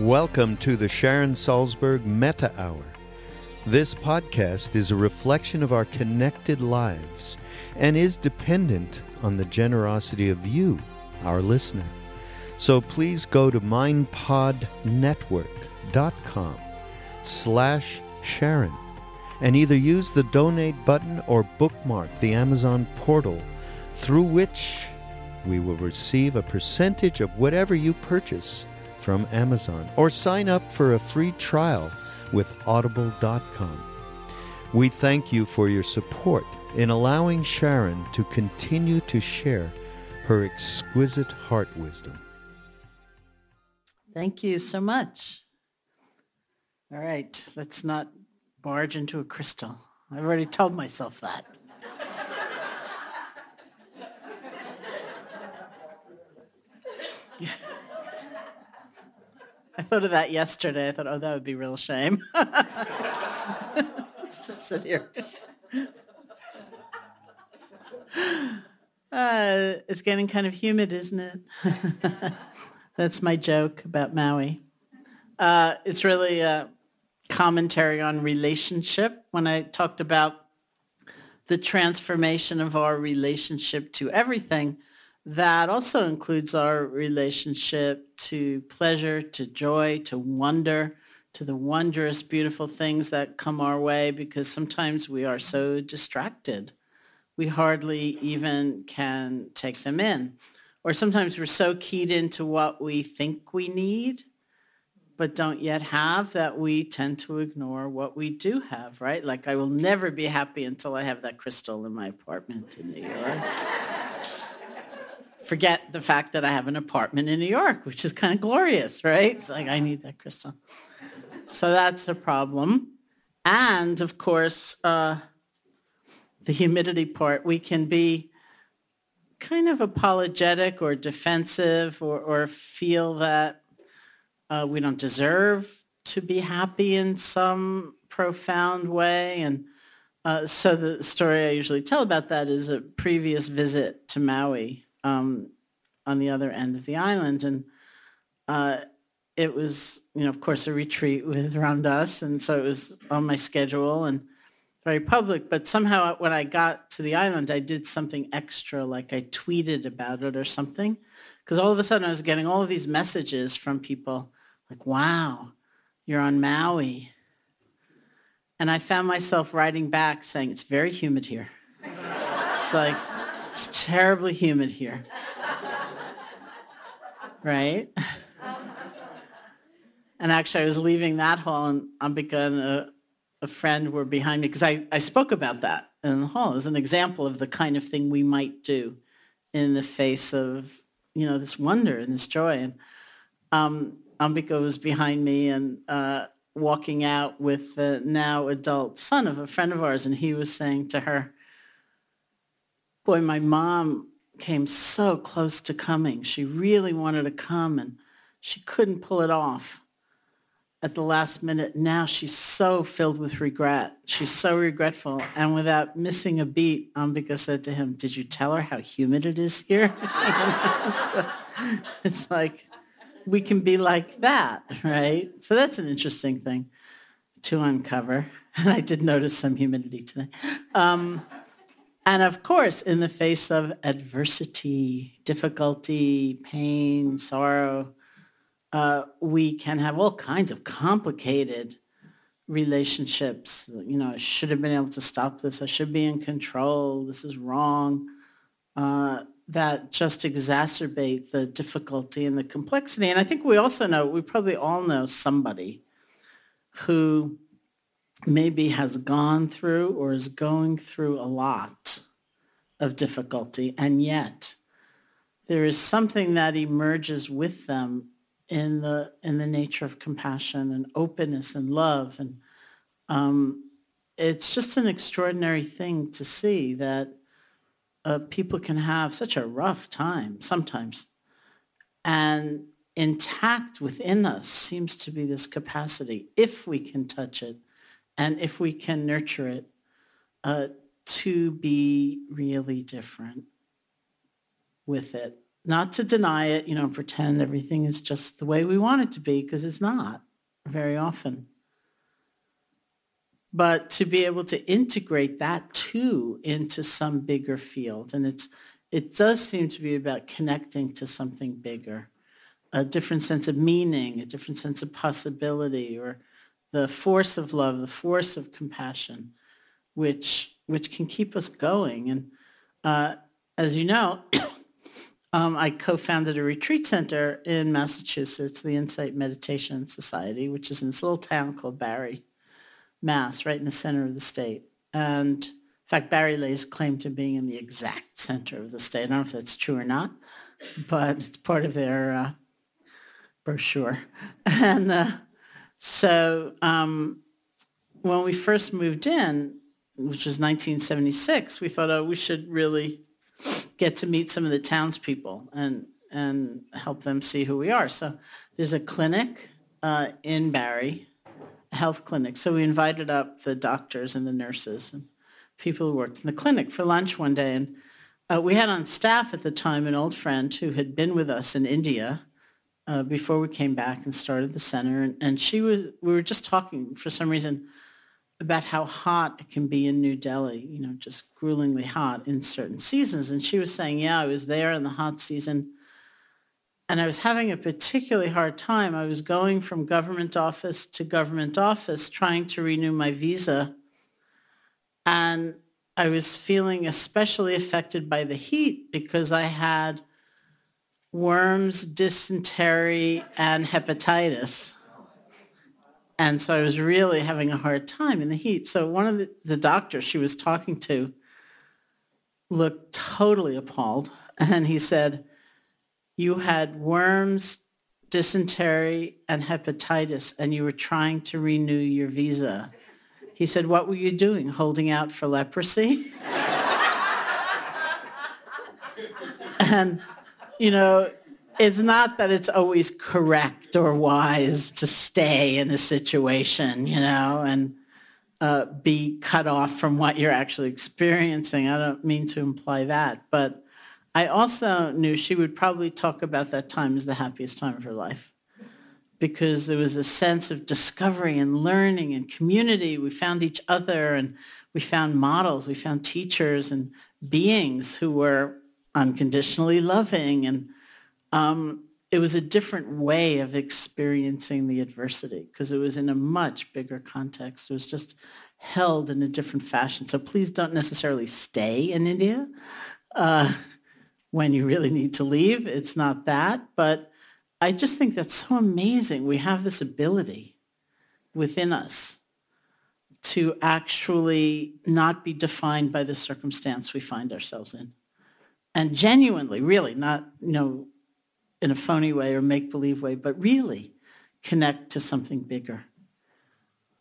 Welcome to the Sharon Salzberg Metta Hour. This podcast is a reflection of our connected lives and is dependent on the generosity of you, our listener. So please go to mindpodnetwork.com slash Sharon and either use the donate button or bookmark the Amazon portal through which we will receive a percentage of whatever you purchase from Amazon or sign up for a free trial with audible.com. We thank you for your support in allowing Sharon to continue to share her exquisite heart wisdom. Thank you so much. All right, let's not barge into a crystal. I've already told myself that. yeah. Thought of that yesterday. I thought, oh, that would be real shame. Let's just sit here. Uh, it's getting kind of humid, isn't it? That's my joke about Maui. Uh, it's really a commentary on relationship. When I talked about the transformation of our relationship to everything, that also includes our relationship to pleasure, to joy, to wonder, to the wondrous, beautiful things that come our way because sometimes we are so distracted. We hardly even can take them in. Or sometimes we're so keyed into what we think we need but don't yet have that we tend to ignore what we do have, right? Like I will never be happy until I have that crystal in my apartment in New York. Forget the fact that I have an apartment in New York, which is kind of glorious, right? It's like I need that crystal. So that's a problem. And of course, uh, the humidity part, we can be kind of apologetic or defensive or, or feel that uh, we don't deserve to be happy in some profound way. And uh, so the story I usually tell about that is a previous visit to Maui um, on the other end of the island. And uh, it was, you know, of course, a retreat with Ram Dass. And so it was on my schedule and very public. But somehow when I got to the island, I did something extra, like I tweeted about it or something. Because all of a sudden I was getting all of these messages from people like, wow, you're on Maui. And I found myself writing back saying, it's very humid here. it's like, it's terribly humid here. right? and actually, I was leaving that hall, and Ambika and a, a friend were behind me because I, I spoke about that in the hall as an example of the kind of thing we might do in the face of, you know, this wonder and this joy. And um, Ambika was behind me and uh, walking out with the now adult son of a friend of ours, and he was saying to her, boy, my mom came so close to coming. She really wanted to come, and she couldn't pull it off at the last minute. Now she's so filled with regret. She's so regretful. And without missing a beat, Ambika said to him, did you tell her how humid it is here? it's like, we can be like that, right? So that's an interesting thing to uncover. And I did notice some humidity today. Um, and of course, in the face of adversity, difficulty, pain, sorrow, uh, we can have all kinds of complicated relationships. You know, I should have been able to stop this. I should be in control. This is wrong. Uh, that just exacerbate the difficulty and the complexity. And I think we also know, we probably all know somebody who maybe has gone through or is going through a lot of difficulty, and yet there is something that emerges with them in the in the nature of compassion and openness and love, and um, it's just an extraordinary thing to see that uh, people can have such a rough time sometimes, and intact within us seems to be this capacity, if we can touch it and if we can nurture it, uh, to be really different with it. Not to deny it, you know, pretend everything is just the way we want it to be, because it's not very often. But to be able to integrate that too into some bigger field. And it's it does seem to be about connecting to something bigger, a different sense of meaning, a different sense of possibility, or the force of love, the force of compassion, which which can keep us going. And uh, as you know, um, I co-founded a retreat center in Massachusetts, the Insight Meditation Society, which is in this little town called Barre, Mass, right in the center of the state. And in fact, Barre lays claim to being in the exact center of the state. I don't know if that's true or not, but it's part of their uh, brochure. And uh, so um, when we first moved in, which was 1976, we thought, oh, we should really get to meet some of the townspeople and and help them see who we are. So there's a clinic uh, in Barre, a health clinic. So we invited up the doctors and the nurses and people who worked in the clinic for lunch one day. And uh, we had on staff at the time an old friend who had been with us in India uh, before we came back and started the center. And, and she was, we were just talking for some reason about how hot it can be in New Delhi, you know, just gruelingly hot in certain seasons. And she was saying, yeah, I was there in the hot season and I was having a particularly hard time. I was going from government office to government office trying to renew my visa. And I was feeling especially affected by the heat because I had worms, dysentery, and hepatitis. And so I was really having a hard time in the heat. So one of the, the doctors she was talking to looked totally appalled. And he said, you had worms, dysentery, and hepatitis, and you were trying to renew your visa. He said, what were you doing? Holding out for leprosy? and, you know, it's not that it's always correct or wise to stay in a situation, you know, and uh, be cut off from what you're actually experiencing. I don't mean to imply that, but I also knew she would probably talk about that time as the happiest time of her life because there was a sense of discovery and learning and community. We found each other and we found models. We found teachers and beings who were unconditionally loving and um, it was a different way of experiencing the adversity because it was in a much bigger context. It was just held in a different fashion. So please don't necessarily stay in India uh, when you really need to leave. It's not that. But I just think that's so amazing. We have this ability within us to actually not be defined by the circumstance we find ourselves in. And genuinely, really, not, you know, in a phony way or make-believe way, but really connect to something bigger,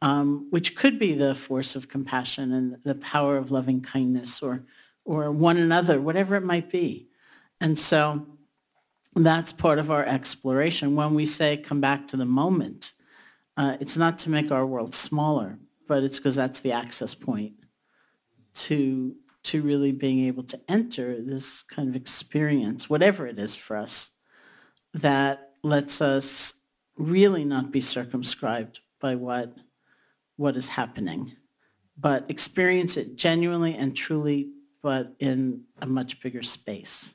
um, which could be the force of compassion and the power of loving kindness or, or one another, whatever it might be. And so that's part of our exploration. When we say come back to the moment, uh, it's not to make our world smaller, but it's because that's the access point to to really being able to enter this kind of experience, whatever it is for us, that lets us really not be circumscribed by what what is happening, but experience it genuinely and truly, but in a much bigger space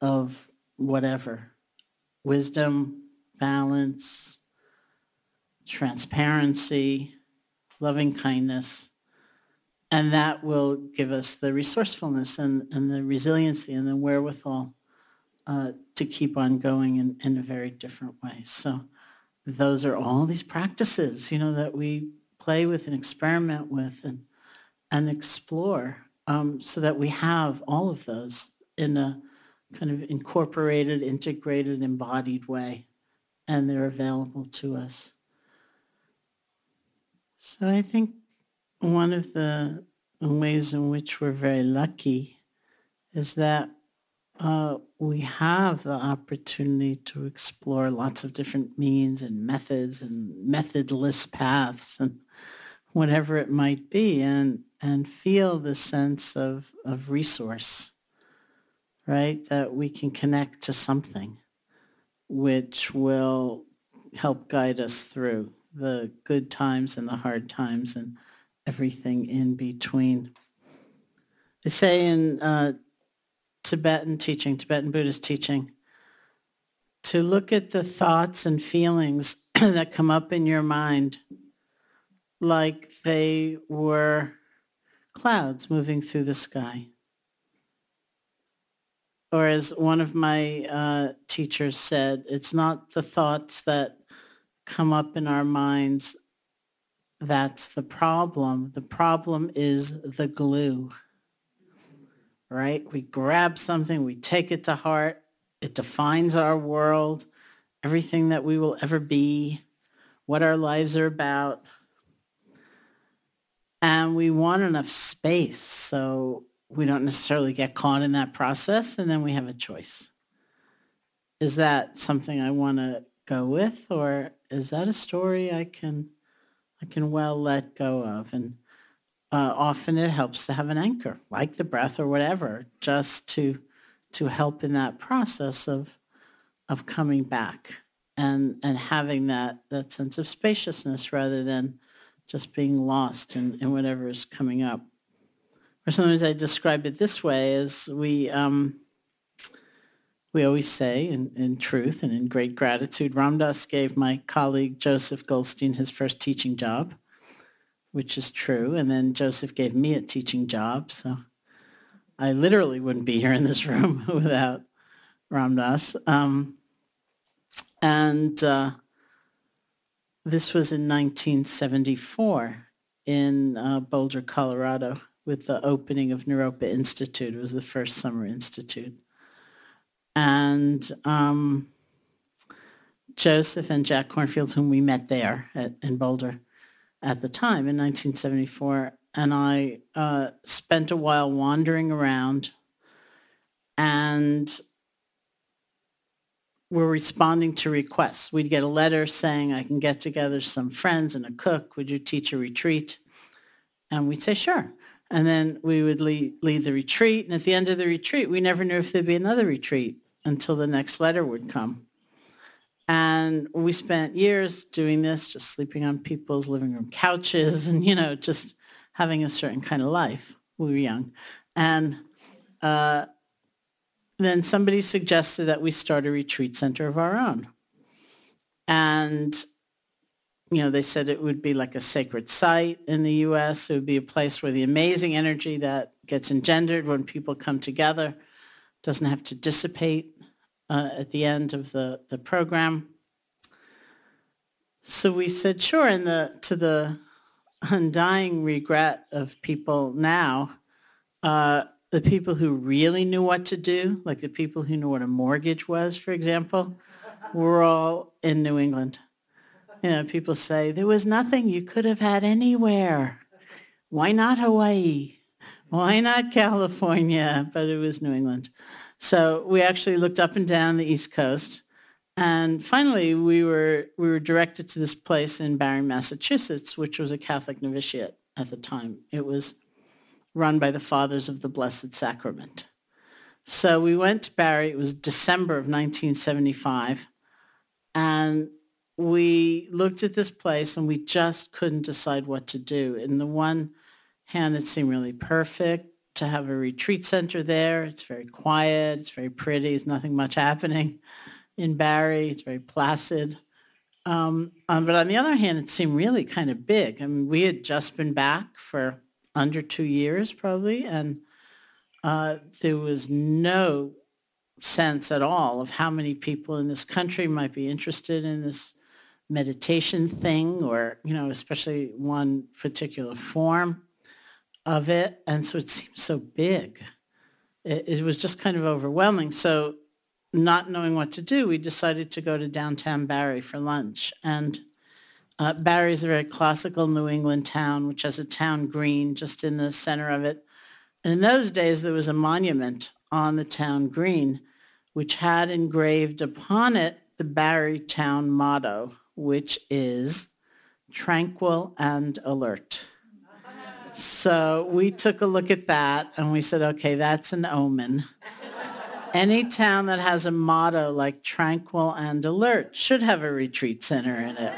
of whatever wisdom, balance, transparency, loving kindness. And that will give us the resourcefulness and, and the resiliency and the wherewithal uh, to keep on going in, in a very different way. So those are all these practices, you know, that we play with and experiment with and, and explore um, so that we have all of those in a kind of incorporated, integrated, embodied way, and they're available to us. So I think one of the ways in which we're very lucky is that uh, we have the opportunity to explore lots of different means and methods and methodless paths and whatever it might be and and feel the sense of, of resource, right? That we can connect to something which will help guide us through the good times and the hard times and everything in between. They say in uh, Tibetan teaching, Tibetan Buddhist teaching, to look at the thoughts and feelings that come up in your mind like they were clouds moving through the sky. Or as one of my uh, teachers said, it's not the thoughts that come up in our minds that's the problem. The problem is the glue right? We grab something, we take it to heart. It defines our world, everything that we will ever be, what our lives are about. And we want enough space so we don't necessarily get caught in that process and then we have a choice. Is that something I want to go with or is that a story I can I can well let go of? And uh, often it helps to have an anchor, like the breath or whatever, just to to help in that process of of coming back and and having that that sense of spaciousness rather than just being lost in, in whatever is coming up. Or sometimes I describe it this way as we um, we always say in, in truth and in great gratitude, Ram Dass gave my colleague Joseph Goldstein his first teaching job which is true. And then Joseph gave me a teaching job. So I literally wouldn't be here in this room without Ram Dass. Um, and uh, this was in 1974 in uh, Boulder, Colorado, with the opening of Naropa Institute. It was the first summer institute. And um, Joseph and Jack Kornfield, whom we met there at, in Boulder at the time in 1974, and I uh, spent a while wandering around and were responding to requests. We'd get a letter saying, I can get together some friends and a cook. Would you teach a retreat? And we'd say, sure. And then we would lead, lead the retreat. And at the end of the retreat, we never knew if there'd be another retreat until the next letter would come. And we spent years doing this, just sleeping on people's living room couches and, you know, just having a certain kind of life. We were young. And uh, then somebody suggested that we start a retreat center of our own. And, you know, they said it would be like a sacred site in the U.S. It would be a place where the amazing energy that gets engendered when people come together doesn't have to dissipate uh, at the end of the, the program. So we said, sure, and the, to the undying regret of people now, uh, the people who really knew what to do, like the people who knew what a mortgage was, for example, were all in New England. You know, people say, there was nothing you could have had anywhere. Why not Hawaii? Why not California? But it was New England. So we actually looked up and down the East Coast. And finally, we were, we were directed to this place in Barre, Massachusetts, which was a Catholic novitiate at the time. It was run by the Fathers of the Blessed Sacrament. So we went to Barre. It was December of 1975. And we looked at this place and we just couldn't decide what to do. In the one hand, it seemed really perfect to have a retreat center there. It's very quiet. It's very pretty. There's nothing much happening in Barre. It's very placid. Um, um, but on the other hand, it seemed really kind of big. I mean, we had just been back for under two years probably, and uh, there was no sense at all of how many people in this country might be interested in this meditation thing or, you know, especially one particular form of it. And so it seemed so big. It, it was just kind of overwhelming. So not knowing what to do, we decided to go to downtown Barre for lunch. And uh, Barre is a very classical New England town, which has a town green just in the center of it. And in those days, there was a monument on the town green, which had engraved upon it the Barre town motto, which is tranquil and alert. So we took a look at that and we said, okay, that's an omen. Any town that has a motto like tranquil and alert should have a retreat center in it.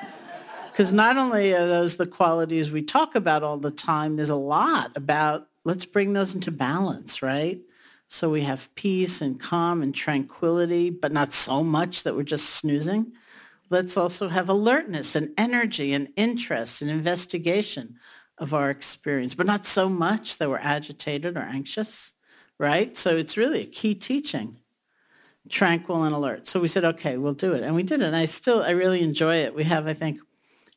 Because not only are those the qualities we talk about all the time, there's a lot about let's bring those into balance, right? So we have peace and calm and tranquility, but not so much that we're just snoozing. Let's also have alertness and energy and interest and investigation of our experience, but not so much that we're agitated or anxious, right? So it's really a key teaching, tranquil and alert. So we said, okay, we'll do it. And we did it. And I still, I really enjoy it. We have, I think,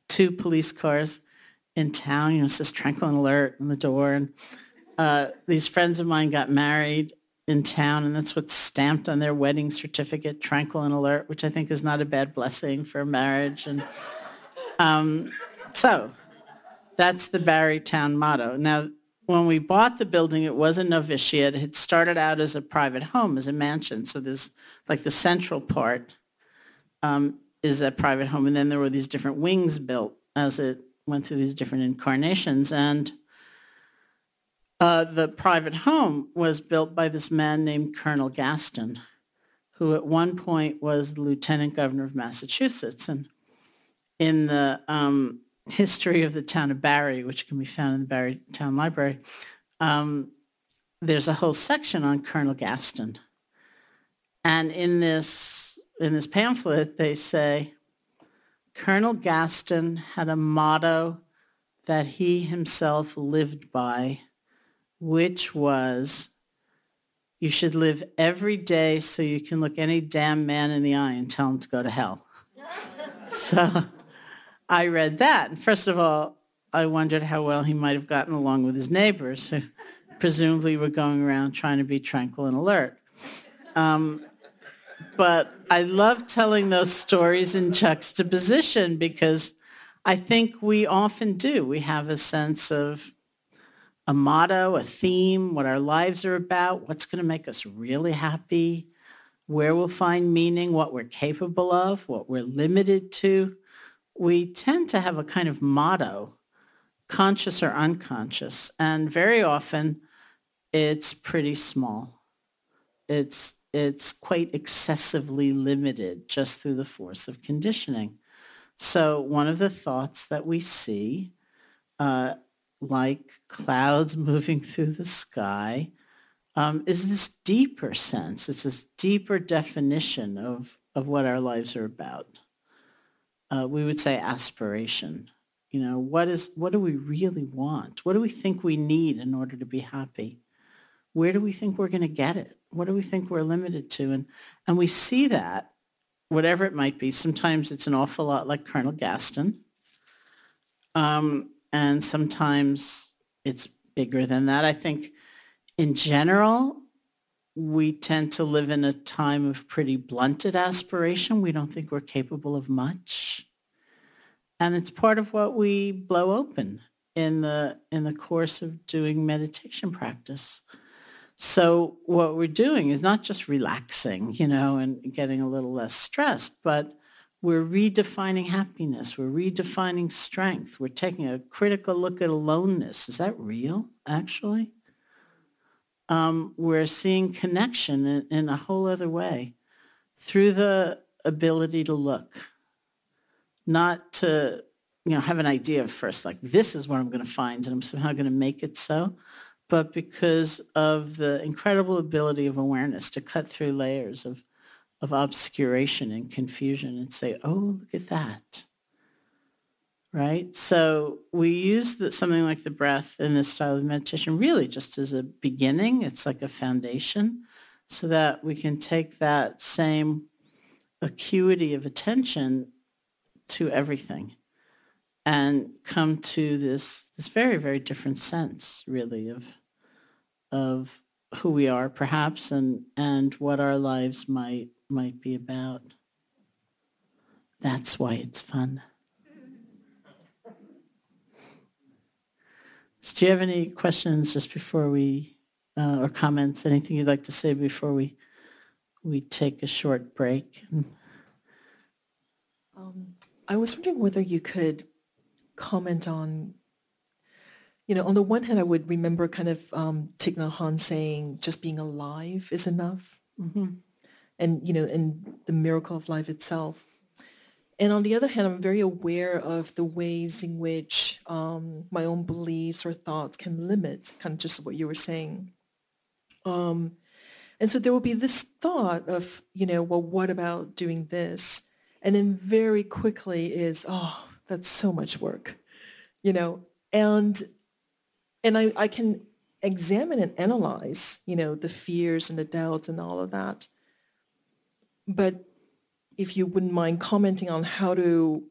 two police cars in town. You know, it says tranquil and alert on the door. And uh, these friends of mine got married in town, and that's what's stamped on their wedding certificate, tranquil and alert, which I think is not a bad blessing for marriage. And um, so that's the Barre town motto. Now, when we bought the building, it was a novitiate. It started out as a private home, as a mansion. So there's like the central part um, is a private home. And then there were these different wings built as it went through these different incarnations. And uh, the private home was built by this man named Colonel Gaston, who at one point was the lieutenant governor of Massachusetts. And in the um, history of the town of Barre, which can be found in the Barre Town Library, um, there's a whole section on Colonel Gaston. And in this, in this pamphlet, they say, Colonel Gaston had a motto that he himself lived by, which was, you should live every day so you can look any damn man in the eye and tell him to go to hell. so I read that. And first of all, I wondered how well he might have gotten along with his neighbors, who presumably were going around trying to be tranquil and alert. Um, but I love telling those stories in juxtaposition because I think we often do. We have a sense of a motto, a theme, what our lives are about, what's going to make us really happy, where we'll find meaning, what we're capable of, what we're limited to. We tend to have a kind of motto, conscious or unconscious, and very often it's pretty small. It's it's quite excessively limited just through the force of conditioning. So one of the thoughts that we see, uh, like clouds moving through the sky, um, is this deeper sense. It's this deeper definition of, of what our lives are about. Uh, we would say aspiration. You know, what is what do we really want? What do we think we need in order to be happy? Where do we think we're going to get it? What do we think we're limited to? And and we see that, whatever it might be. Sometimes it's an awful lot like Colonel Gaston. Um, and sometimes it's bigger than that. I think in general, we tend to live in a time of pretty blunted aspiration. We don't think we're capable of much. And it's part of what we blow open in the in the course of doing meditation practice. So what we're doing is not just relaxing, you know, and getting a little less stressed, but we're redefining happiness. We're redefining strength. We're taking a critical look at aloneness. Is that real, actually? Um, we're seeing connection in, in a whole other way through the ability to look, not to you know have an idea first like this is what I'm going to find and I'm somehow going to make it so, but because of the incredible ability of awareness to cut through layers of, of obscuration and confusion and say, oh, look at that. Right? So we use the, something like the breath in this style of meditation really just as a beginning. It's like a foundation so that we can take that same acuity of attention to everything and come to this this very very different sense really of of who we are perhaps and and what our lives might might be about that's why it's fun so do you have any questions just before we uh, or comments anything you'd like to say before we we take a short break um, i was wondering whether you could comment on you know, on the one hand, I would remember kind of um, Thich Nhat Hanh saying, just being alive is enough. Mm-hmm. And, you know, and the miracle of life itself. And on the other hand, I'm very aware of the ways in which um, my own beliefs or thoughts can limit kind of just what you were saying. Um, and so there will be this thought of, you know, well, what about doing this? And then very quickly is, oh, that's so much work, you know, and and I, I can examine and analyze, you know, the fears and the doubts and all of that. But if you wouldn't mind commenting on how to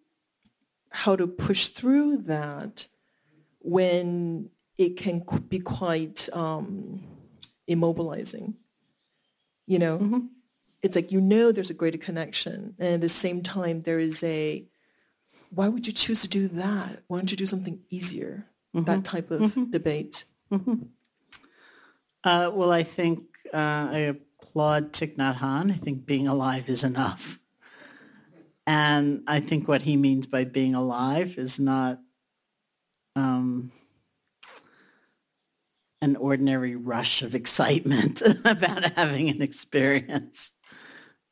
how to push through that when it can be quite um, immobilizing. You know, mm-hmm. it's like you know there's a greater connection, and at the same time there is a why would you choose to do that? Why don't you do something easier? mm-hmm. that type of mm-hmm. debate? Mm-hmm. Uh, well, I think uh, I applaud Thich Nhat Hanh. I think being alive is enough. And I think what he means by being alive is not um, an ordinary rush of excitement about having an experience.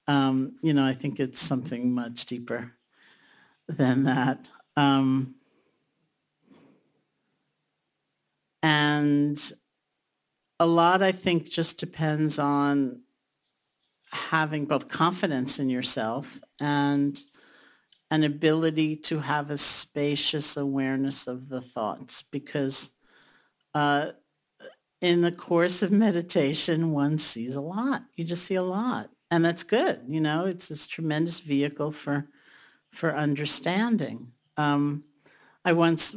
Um, you know, I think it's something much deeper than that. Um, And a lot, I think, just depends on having both confidence in yourself and an ability to have a spacious awareness of the thoughts because uh, in the course of meditation, one sees a lot. You just see a lot. And that's good. You know, it's this tremendous vehicle for, for understanding. Um, I once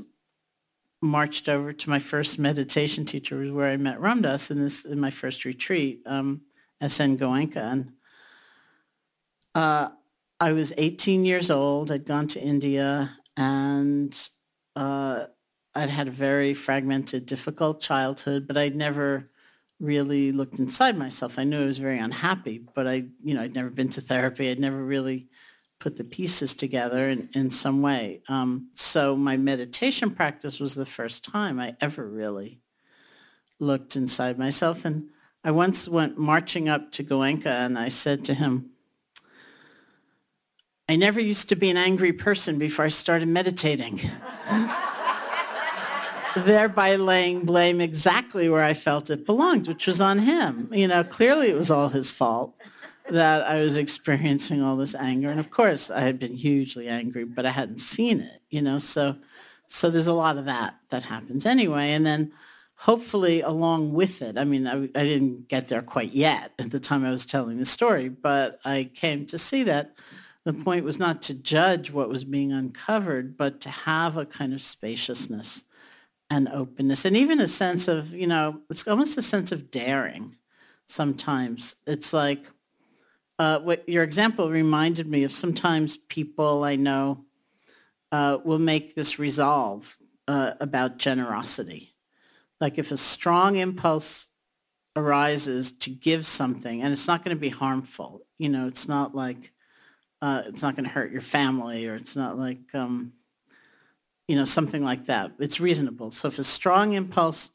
marched over to my first meditation teacher, where I met Ram Dass in this in my first retreat, um, SN Goenka, and uh, I was 18 years old. I'd gone to India, and uh, I'd had a very fragmented, difficult childhood, but I'd never really looked inside myself. I knew I was very unhappy, but I, you know, I'd never been to therapy. I'd never really put the pieces together in, in some way. Um, so my meditation practice was the first time I ever really looked inside myself. And I once went marching up to Goenka and I said to him, I never used to be an angry person before I started meditating. thereby laying blame exactly where I felt it belonged, which was on him. You know, clearly it was all his fault that I was experiencing all this anger. And of course, I had been hugely angry, but I hadn't seen it, you know, so so there's a lot of that that happens anyway. And then hopefully along with it, I mean, I, I didn't get there quite yet at the time I was telling the story, but I came to see that the point was not to judge what was being uncovered, but to have a kind of spaciousness and openness and even a sense of, you know, it's almost a sense of daring sometimes. It's like uh, what your example reminded me of sometimes people I know uh, will make this resolve uh, about generosity. Like if a strong impulse arises to give something and it's not going to be harmful, you know, it's not like, uh, it's not going to hurt your family or it's not like, um, you know, something like that. It's reasonable. So if a strong impulse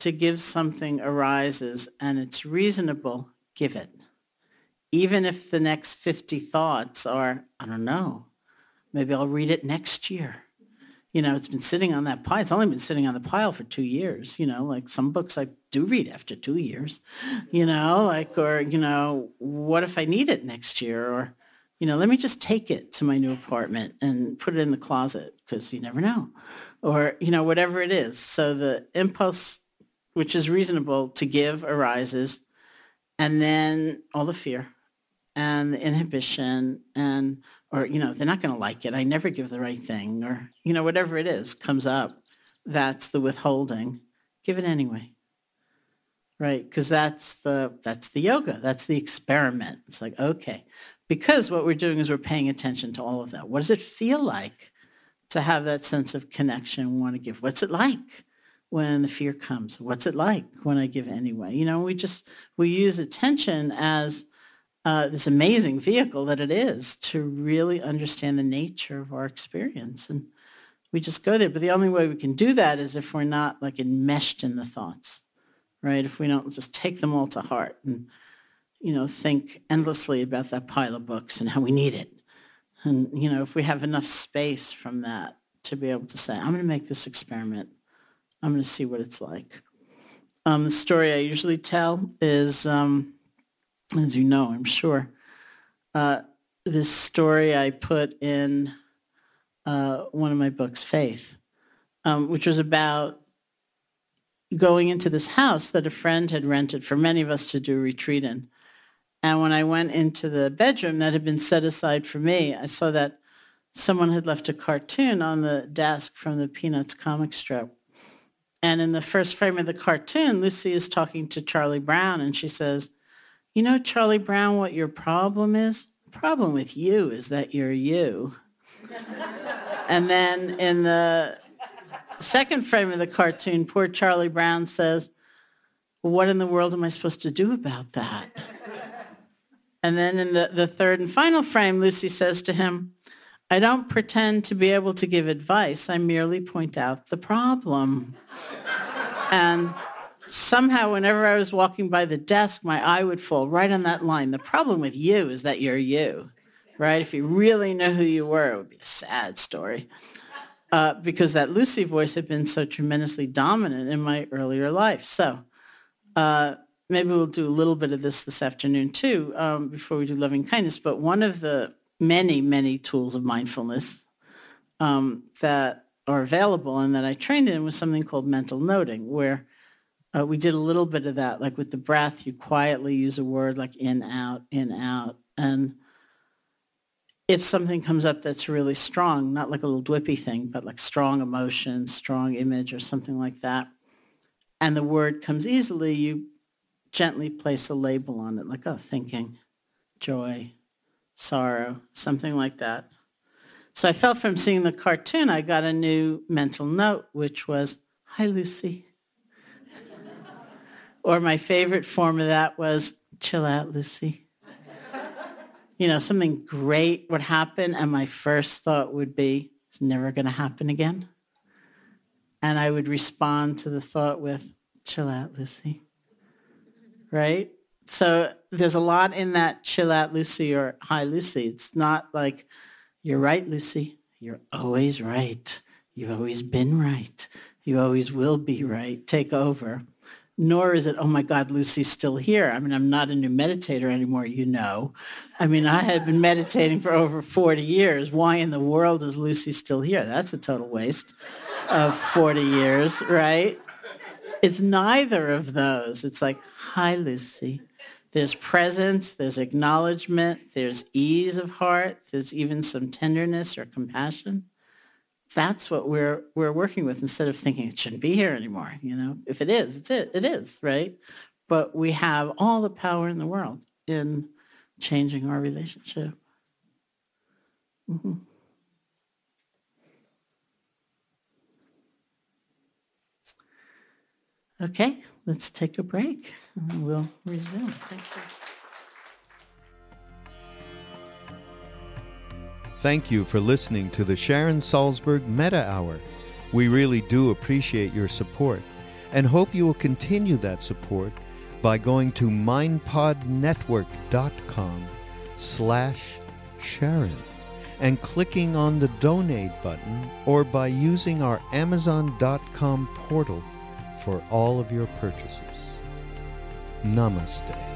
to give something arises and it's reasonable, give it. Even if the next 50 thoughts are, I don't know, maybe I'll read it next year. You know, it's been sitting on that pile. It's only been sitting on the pile for two years. You know, like some books I do read after two years. You know, like, or, you know, what if I need it next year? Or, you know, let me just take it to my new apartment and put it in the closet because you never know. Or, you know, whatever it is. So the impulse, which is reasonable to give, arises. And then all the fear and the inhibition and, or, you know, they're not going to like it. I never give the right thing. Or, you know, whatever it is comes up. That's the withholding. Give it anyway right because that's the that's the yoga that's the experiment it's like okay because what we're doing is we're paying attention to all of that. What does it feel like to have that sense of connection, want to give? What's it like when the fear comes? What's it like when I give anyway? You know, we just, we use attention as uh, this amazing vehicle that it is to really understand the nature of our experience. And we just go there. But the only way we can do that is if we're not like enmeshed in the thoughts, right? If we don't just take them all to heart and you know, think endlessly about that pile of books and how we need it. And, you know, if we have enough space from that to be able to say, I'm going to make this experiment. I'm going to see what it's like. Um, the story I usually tell is, um, as you know, I'm sure, uh, this story I put in uh, one of my books, Faith, um, which was about going into this house that a friend had rented for many of us to do retreat in. And when I went into the bedroom that had been set aside for me, I saw that someone had left a cartoon on the desk from the Peanuts comic strip. And in the first frame of the cartoon, Lucy is talking to Charlie Brown and she says, you know, Charlie Brown, what your problem is? The problem with you is that you're you. and then in the second frame of the cartoon, poor Charlie Brown says, well, what in the world am I supposed to do about that? And then in the, the third and final frame, Lucy says to him, I don't pretend to be able to give advice. I merely point out the problem. and somehow whenever I was walking by the desk, my eye would fall right on that line. The problem with you is that you're you, right? If you really know who you were, it would be a sad story. Uh, because that Lucy voice had been so tremendously dominant in my earlier life. So uh, maybe we'll do a little bit of this this afternoon too, um, before we do loving kindness. But one of the many, many tools of mindfulness um, that are available and that I trained in was something called mental noting, where uh, we did a little bit of that, like with the breath, you quietly use a word like in, out, in, out. And if something comes up that's really strong, not like a little dwippy thing, but like strong emotion, strong image or something like that, and the word comes easily, you gently place a label on it, like, oh, thinking, joy, sorrow, something like that. So I felt from seeing the cartoon, I got a new mental note, which was, hi, Lucy. Or my favorite form of that was, chill out, Lucy you know, something great would happen and my first thought would be, it's never going to happen again. And I would respond to the thought with, chill out, Lucy. Right? So there's a lot in that chill out, Lucy, or hi, Lucy. It's not like, you're right, Lucy. You're always right. You've always been right. You always will be right. Take over nor is it, oh my God, Lucy's still here. I mean, I'm not a new meditator anymore, you know. I mean, I had been meditating for over 40 years. Why in the world is Lucy still here? That's a total waste of 40 years, right? It's neither of those. It's like, hi, Lucy. There's presence, there's acknowledgement, there's ease of heart, there's even some tenderness or compassion that's what we're we're working with instead of thinking it shouldn't be here anymore you know? If it is it's it it is right? But we have all the power in the world in changing our relationship. Mm-hmm. okay let's take a break and we'll resume. Thank you Thank you for listening to the Sharon Salzberg Metta Hour. We really do appreciate your support and hope you will continue that support by going to mindpodnetwork.com slash Sharon and clicking on the donate button or by using our amazon.com portal for all of your purchases. Namaste.